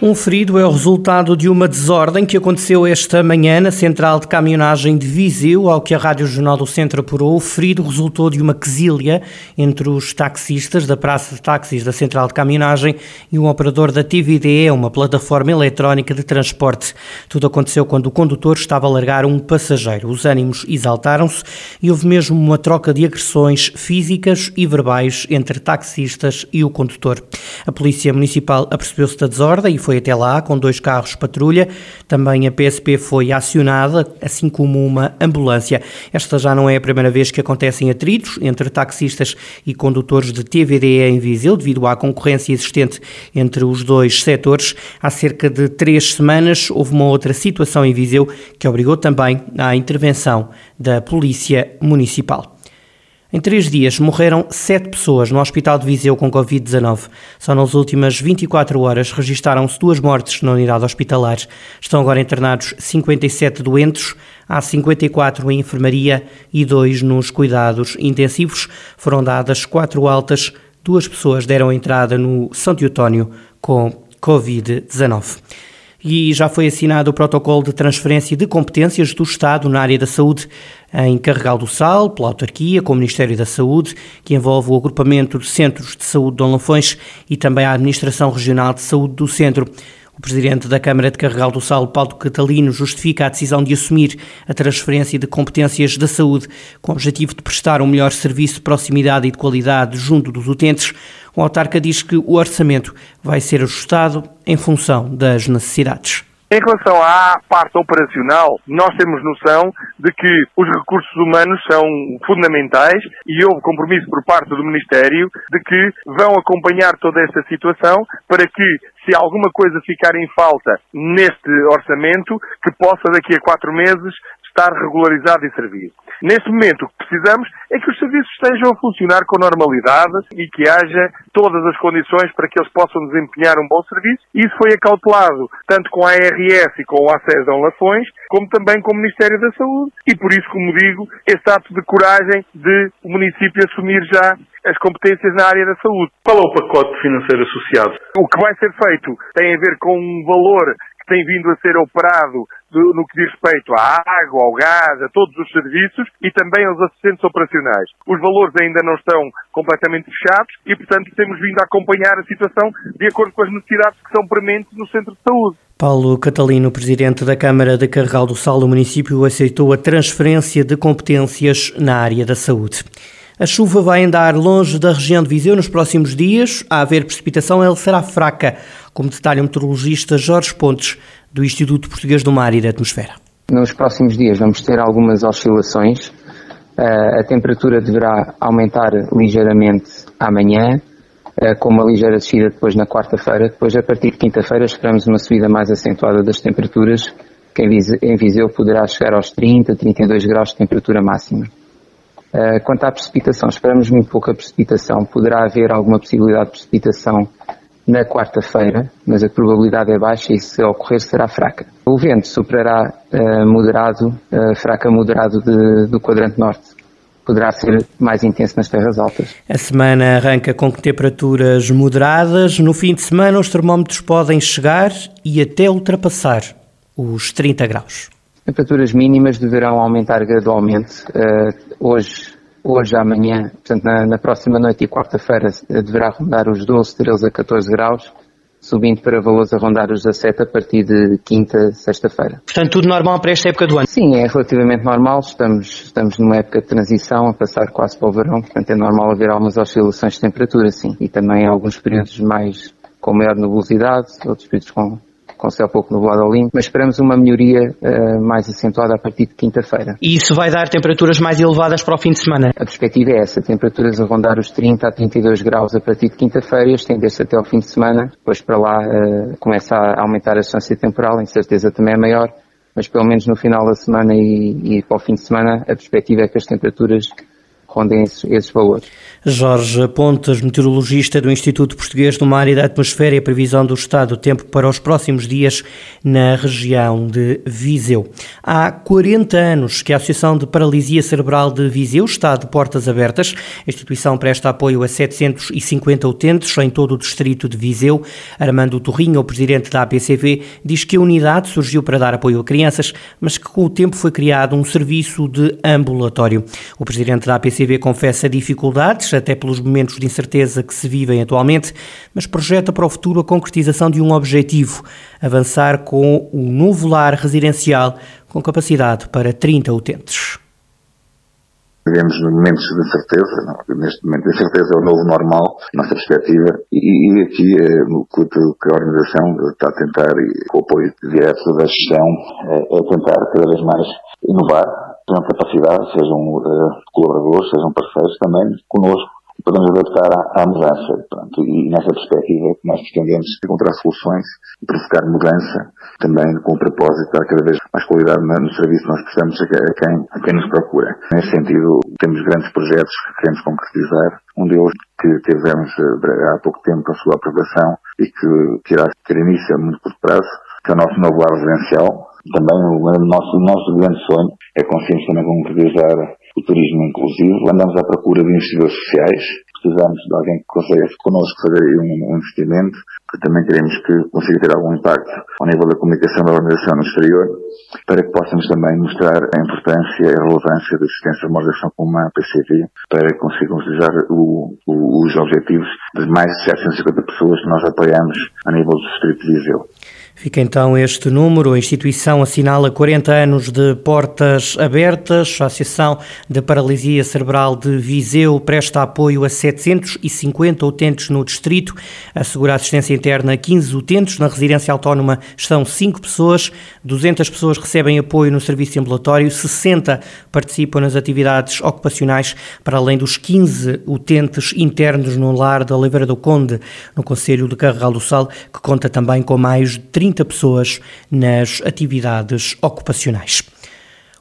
Um ferido é o resultado de uma desordem que aconteceu esta manhã na central de caminhonagem de Viseu, ao que a Rádio Jornal do Centro apurou. O ferido resultou de uma quesilha entre os taxistas da Praça de Táxis da central de caminhonagem e um operador da TVDE, uma plataforma eletrónica de transporte. Tudo aconteceu quando o condutor estava a largar um passageiro. Os ânimos exaltaram-se e houve mesmo uma troca de agressões físicas e verbais entre taxistas e o condutor. A Polícia Municipal apercebeu-se da desordem e foi até lá com dois carros patrulha. Também a PSP foi acionada, assim como uma ambulância. Esta já não é a primeira vez que acontecem atritos entre taxistas e condutores de TVDE em Viseu, devido à concorrência existente entre os dois setores. Há cerca de três semanas houve uma outra situação em Viseu que obrigou também à intervenção da Polícia Municipal. Em três dias morreram sete pessoas no Hospital de Viseu com Covid-19. Só nas últimas 24 horas registaram-se duas mortes na unidade hospitalar. Estão agora internados 57 doentes, há 54 em enfermaria e dois nos cuidados intensivos. Foram dadas quatro altas, duas pessoas deram entrada no São Teotónio com Covid-19 e já foi assinado o protocolo de transferência de competências do Estado na área da saúde em Carregal do Sal, pela autarquia, com o Ministério da Saúde, que envolve o agrupamento de centros de saúde de Dom Lafões e também a Administração Regional de Saúde do Centro. O presidente da Câmara de Carregal do Sal, Paulo Catalino, justifica a decisão de assumir a transferência de competências da saúde com o objetivo de prestar um melhor serviço de proximidade e de qualidade junto dos utentes. O autarca diz que o orçamento vai ser ajustado em função das necessidades. Em relação à parte operacional, nós temos noção de que os recursos humanos são fundamentais e houve compromisso por parte do Ministério de que vão acompanhar toda esta situação para que, se alguma coisa ficar em falta neste orçamento, que possa daqui a quatro meses estar regularizado e servir. Neste momento, o que precisamos é que os serviços estejam a funcionar com normalidade e que haja todas as condições para que eles possam desempenhar um bom serviço. Isso foi acautelado tanto com a ARS e com o ACES a Lafões, como também com o Ministério da Saúde. E por isso, como digo, este ato de coragem de o município assumir já as competências na área da saúde. Qual é o pacote financeiro associado? O que vai ser feito tem a ver com um valor tem vindo a ser operado no que diz respeito à água, ao gás, a todos os serviços e também aos assistentes operacionais. Os valores ainda não estão completamente fechados e, portanto, temos vindo a acompanhar a situação de acordo com as necessidades que são prementes no centro de saúde. Paulo Catalino, presidente da Câmara de Carregal do Sal do município, aceitou a transferência de competências na área da saúde. A chuva vai andar longe da região de Viseu nos próximos dias. A haver precipitação, ela será fraca, como detalha o meteorologista Jorge Pontes, do Instituto Português do Mar e da Atmosfera. Nos próximos dias vamos ter algumas oscilações. Eh, a temperatura deverá aumentar ligeiramente amanhã, eh, com uma ligeira descida depois na quarta-feira. Depois, a partir de quinta-feira, esperamos uma subida mais acentuada das temperaturas, que em Viseu poderá chegar aos 30, 32 graus de temperatura máxima. Eh, quanto à precipitação, esperamos muito pouca precipitação. Poderá haver alguma possibilidade de precipitação na quarta-feira, mas a probabilidade é baixa e se ocorrer será fraca. O vento superará uh, moderado, uh, fraca moderado de, do quadrante norte. Poderá ser mais intenso nas terras altas. A semana arranca com temperaturas moderadas. No fim de semana, os termómetros podem chegar e até ultrapassar os 30 graus. Temperaturas mínimas deverão aumentar gradualmente. Uh, hoje, hoje, amanhã, portanto, na, na próxima noite e quarta-feira, deverá rondar os 12, 13 a 14 graus, subindo para valores a rondar os 17 a partir de quinta, sexta-feira. Portanto, tudo normal para esta época do ano? Sim, é relativamente normal. Estamos, estamos numa época de transição, a passar quase para o verão, portanto, é normal haver algumas oscilações de temperatura, sim. E também alguns períodos mais com maior nebulosidade, outros períodos com com céu pouco nublado ao limpo, mas esperamos uma melhoria uh, mais acentuada a partir de quinta-feira. E isso vai dar temperaturas mais elevadas para o fim de semana? A perspectiva é essa, temperaturas a rondar os 30 a 32 graus a partir de quinta-feira, estender-se até ao fim de semana, depois para lá uh, começa a aumentar a distância temporal, em certeza também é maior, mas pelo menos no final da semana e, e para o fim de semana a perspectiva é que as temperaturas esses, esses valores. Jorge Pontes, meteorologista do Instituto Português do Mar e da Atmosfera e a previsão do estado do tempo para os próximos dias na região de Viseu. Há 40 anos que a Associação de Paralisia Cerebral de Viseu está de portas abertas. A instituição presta apoio a 750 utentes em todo o distrito de Viseu. Armando Torrinho, o presidente da APCV, diz que a unidade surgiu para dar apoio a crianças, mas que com o tempo foi criado um serviço de ambulatório. O presidente da APCV confessa dificuldades até pelos momentos de incerteza que se vivem atualmente, mas projeta para o futuro a concretização de um objetivo: avançar com o novo lar residencial com capacidade para 30 utentes. Vivemos momentos de incerteza, não? neste momento a incerteza é o novo normal, nossa perspectiva, e, e aqui eh, o que a organização está a tentar, e com o apoio direto da gestão, é, é tentar cada vez mais inovar, tenham capacidade, sejam uh, colaboradores, sejam parceiros também connosco, podemos adaptar à, à mudança. Pronto, e nessa perspectiva nós pretendemos encontrar soluções e provocar mudança, também com o propósito de dar cada vez mais qualidade no serviço que nós prestamos a quem, a quem nos procura. Nesse sentido, temos grandes projetos que queremos concretizar. Um deles que tivemos eh, há pouco tempo a sua aprovação e que, que irá ter início a muito curto prazo, que é o nosso novo lar residencial, também o nosso, nosso grande sonho é conseguirmos também concretizar o turismo inclusivo. Andamos à procura de investidores sociais. Precisamos de alguém que consiga connosco fazer um, investimento, que também queremos que consiga ter algum impacto ao nível da comunicação da organização no exterior, para que possamos também mostrar a importância e a relevância da existência de uma organização como a PCV, para que consigamos realizar os objetivos de mais de 750 pessoas que nós apoiamos a nível do Distrito de Viseu. Fica então este número. A instituição assinala 40 anos de portas abertas. A Associação de Paralisia Cerebral de Viseu presta apoio a 750 utentes no distrito, assegura assistência interna a 15 utentes. Na residência autónoma estão 5 pessoas, 200 pessoas recebem apoio no serviço ambulatório, 60 participam nas atividades ocupacionais, para além dos 15 utentes internos no lar da Oliveira do Conde, no Conselho de Carregal do Sal, que conta também com mais de 30 30 pessoas nas atividades ocupacionais.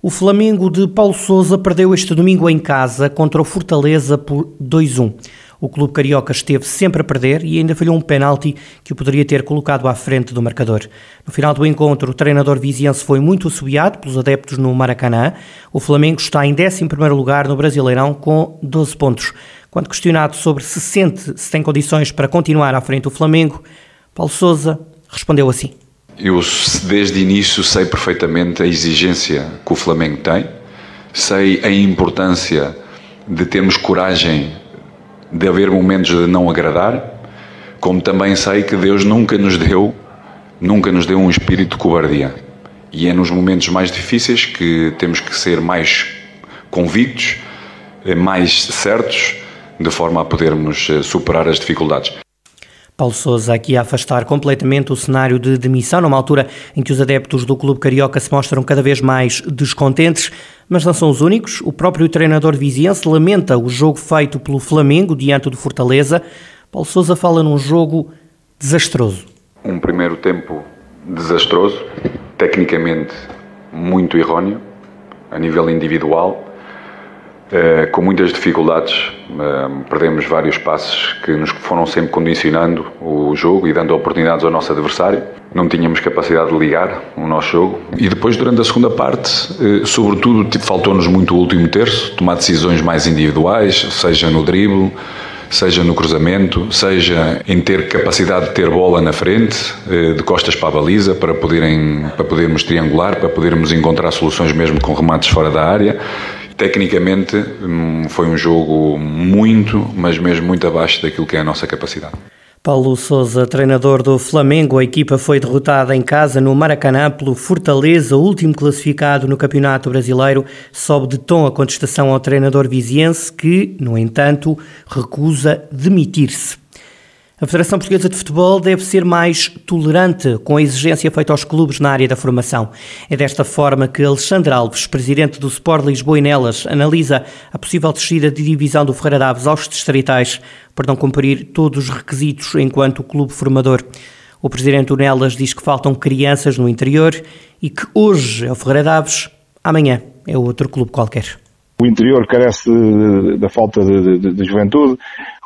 O Flamengo de Paulo Sousa perdeu este domingo em casa contra o Fortaleza por 2-1. O clube carioca esteve sempre a perder e ainda falhou um penalti que o poderia ter colocado à frente do marcador. No final do encontro, o treinador viziense foi muito assobiado pelos adeptos no Maracanã. O Flamengo está em 11º lugar no Brasileirão com 12 pontos. Quando questionado sobre se sente se tem condições para continuar à frente do Flamengo, Paulo Sousa respondeu assim. Eu, desde o início, sei perfeitamente a exigência que o Flamengo tem, sei a importância de termos coragem de haver momentos de não agradar, como também sei que Deus nunca nos deu, nunca nos deu um espírito de cobardia. E é nos momentos mais difíceis que temos que ser mais convictos, mais certos, de forma a podermos eh, superar as dificuldades. Paulo Sousa aqui a afastar completamente o cenário de demissão, numa altura em que os adeptos do Clube Carioca se mostram cada vez mais descontentes, mas não são os únicos. O próprio treinador viziense lamenta o jogo feito pelo Flamengo diante do Fortaleza. Paulo Sousa fala num jogo desastroso. Um primeiro tempo desastroso, tecnicamente muito erróneo, a nível individual, com muitas dificuldades, uh, perdemos vários passes que nos foram sempre condicionando o jogo e dando oportunidades ao nosso adversário. Não tínhamos capacidade de ligar o nosso jogo. E depois, durante a segunda parte, uh, sobretudo, tipo, faltou-nos muito o último terço, tomar decisões mais individuais, seja no drible, seja no cruzamento, seja em ter capacidade de ter bola na frente, de costas para a baliza, para, poderem, para podermos triangular, para podermos encontrar soluções mesmo com remates fora da área Tecnicamente hum, foi um jogo muito, mas mesmo muito abaixo daquilo que é a nossa capacidade. Paulo Souza, treinador do Flamengo, a equipa foi derrotada em casa no Maracanã pelo Fortaleza, último classificado no Campeonato Brasileiro, sobe de tom a contestação ao treinador viziense que, no entanto, recusa demitir-se. A Federação Portuguesa de Futebol deve ser mais tolerante com a exigência feita aos clubes na área da formação. É desta forma que Alexandre Alves, presidente do Sport Lisboa e Nelas, analisa a possível descida de divisão do Ferreira Daves aos distritais para não cumprir todos os requisitos enquanto clube formador. O presidente Nelas diz que faltam crianças no interior e que hoje é o Ferreira Daves, amanhã é outro clube qualquer. o interior carece da falta de, de, de, juventude,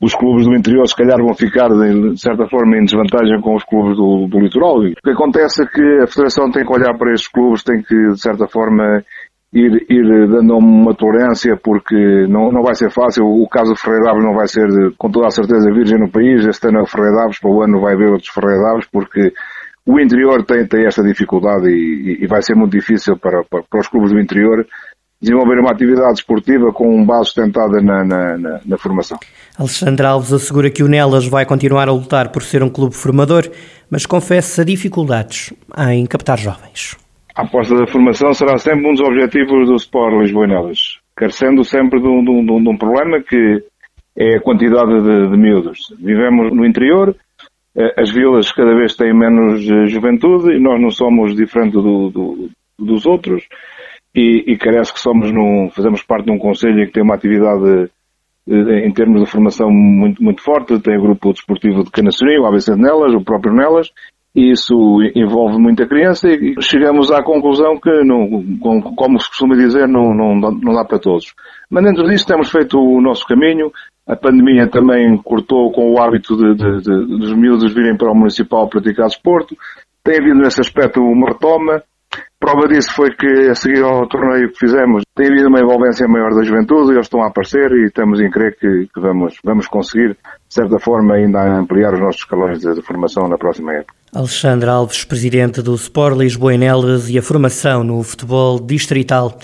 os clubes do interior se calhar vão ficar de certa forma em desvantagem com os clubes do, do litoral. O que acontece é que a Federação tem que olhar para estes clubes, tem que de certa forma ir, ir dando uma tolerância porque não, não vai ser fácil. O caso de Ferreira não vai ser com toda a certeza virgem no país. Este ano é Ferreira Daves, para o ano vai haver outros Ferreira porque o interior tem, tem esta dificuldade e, e vai ser muito difícil para, para, para, os clubes do interior desenvolver uma atividade esportiva com base sustentada na, na, na, na, formação. Alexandre Alves assegura que o Nelas vai continuar a lutar por ser um clube formador, mas confessa dificuldades em captar jovens. A aposta da formação será sempre um dos objetivos do Sport Lisboa Nelas, carecendo sempre de um, de, um, de um, problema que é a quantidade de, de miúdos. Vivemos no interior, eh, as vilas cada vez têm menos eh, juventude e nós não somos diferentes do, do, dos outros e, e carece que somos num, fazemos parte de um conselho que tem uma atividade eh, em termos de formação muito, muito forte, tem o grupo desportivo de Canacionil, o ABC de Nelas, o próprio Nelas, e isso envolve muita criança e chegamos à conclusão que, não, como se costuma dizer, não, não, não dá para todos. Mas dentro disso temos feito o nosso caminho, a pandemia também cortou com o hábito de, de, de, dos miúdos virem para o municipal praticar desporto. Tem havido nesse aspecto uma retoma. Prova disso foi que, a seguir ao torneio que fizemos, tem havido uma envolvência maior da juventude, eles estão a aparecer e estamos em crer que, que vamos, vamos conseguir, de certa forma, ainda ampliar os nossos escalões de, formação na próxima época. Alexandre Alves, presidente do Sport Lisboa e a formação no futebol distrital.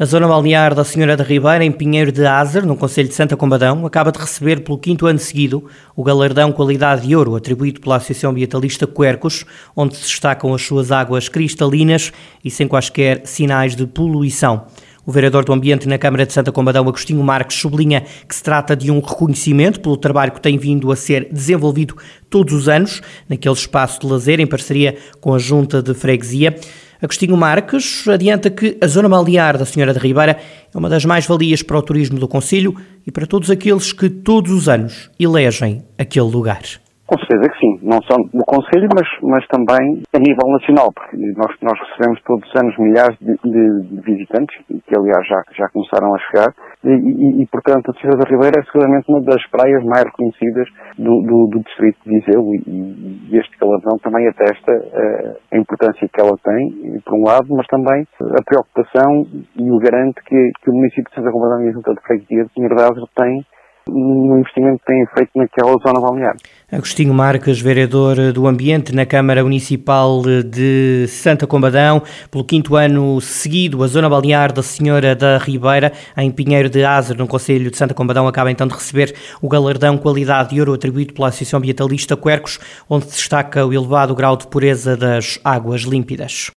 A zona balnear da Senhora da Ribeira, em Pinheiro de Azer, no Conselho de Santa Combadão, acaba de receber pelo quinto ano seguido o galardão Qualidade de Ouro, atribuído pela Associação Ambientalista Quercos, onde se destacam as suas águas cristalinas e sem quaisquer sinais de poluição. O vereador do Ambiente na Câmara de Santa Combadão, Agostinho Marques, sublinha que se trata de um reconhecimento pelo trabalho que tem vindo a ser desenvolvido todos os anos naquele espaço de lazer em parceria com a Junta de Freguesia. Agostinho Marques adianta que a zona balnear da Senhora da Ribeira é uma das mais-valias para o turismo do Conselho e para todos aqueles que todos os anos elegem aquele lugar. Com certeza que sim, não só no Conselho, mas, mas também a nível nacional, porque nós, nós recebemos todos os anos milhares de, de, de visitantes, que aliás já, já começaram a chegar, e, e, e portanto a Cidade da Ribeira é seguramente uma das praias mais reconhecidas do, do, do distrito de Viseu e, e este galardão também atesta uh, a importância que ela tem, por um lado, mas também a preocupação e o garante que, que o município de Santa Combadão e a Junta de Freguesia de Pinheiro tem no investimento que têm feito naquela zona balnear. Agostinho Marques, vereador do Ambiente na Câmara Municipal de Santa Combadão, pelo quinto ano seguido, a zona balnear da Senhora da Ribeira, em Pinheiro de Azer, no Conselho de Santa Combadão, acaba então de receber o galardão Qualidade de Ouro atribuído pela Associação Ambientalista Quercos, onde se destaca o elevado grau de pureza das águas límpidas.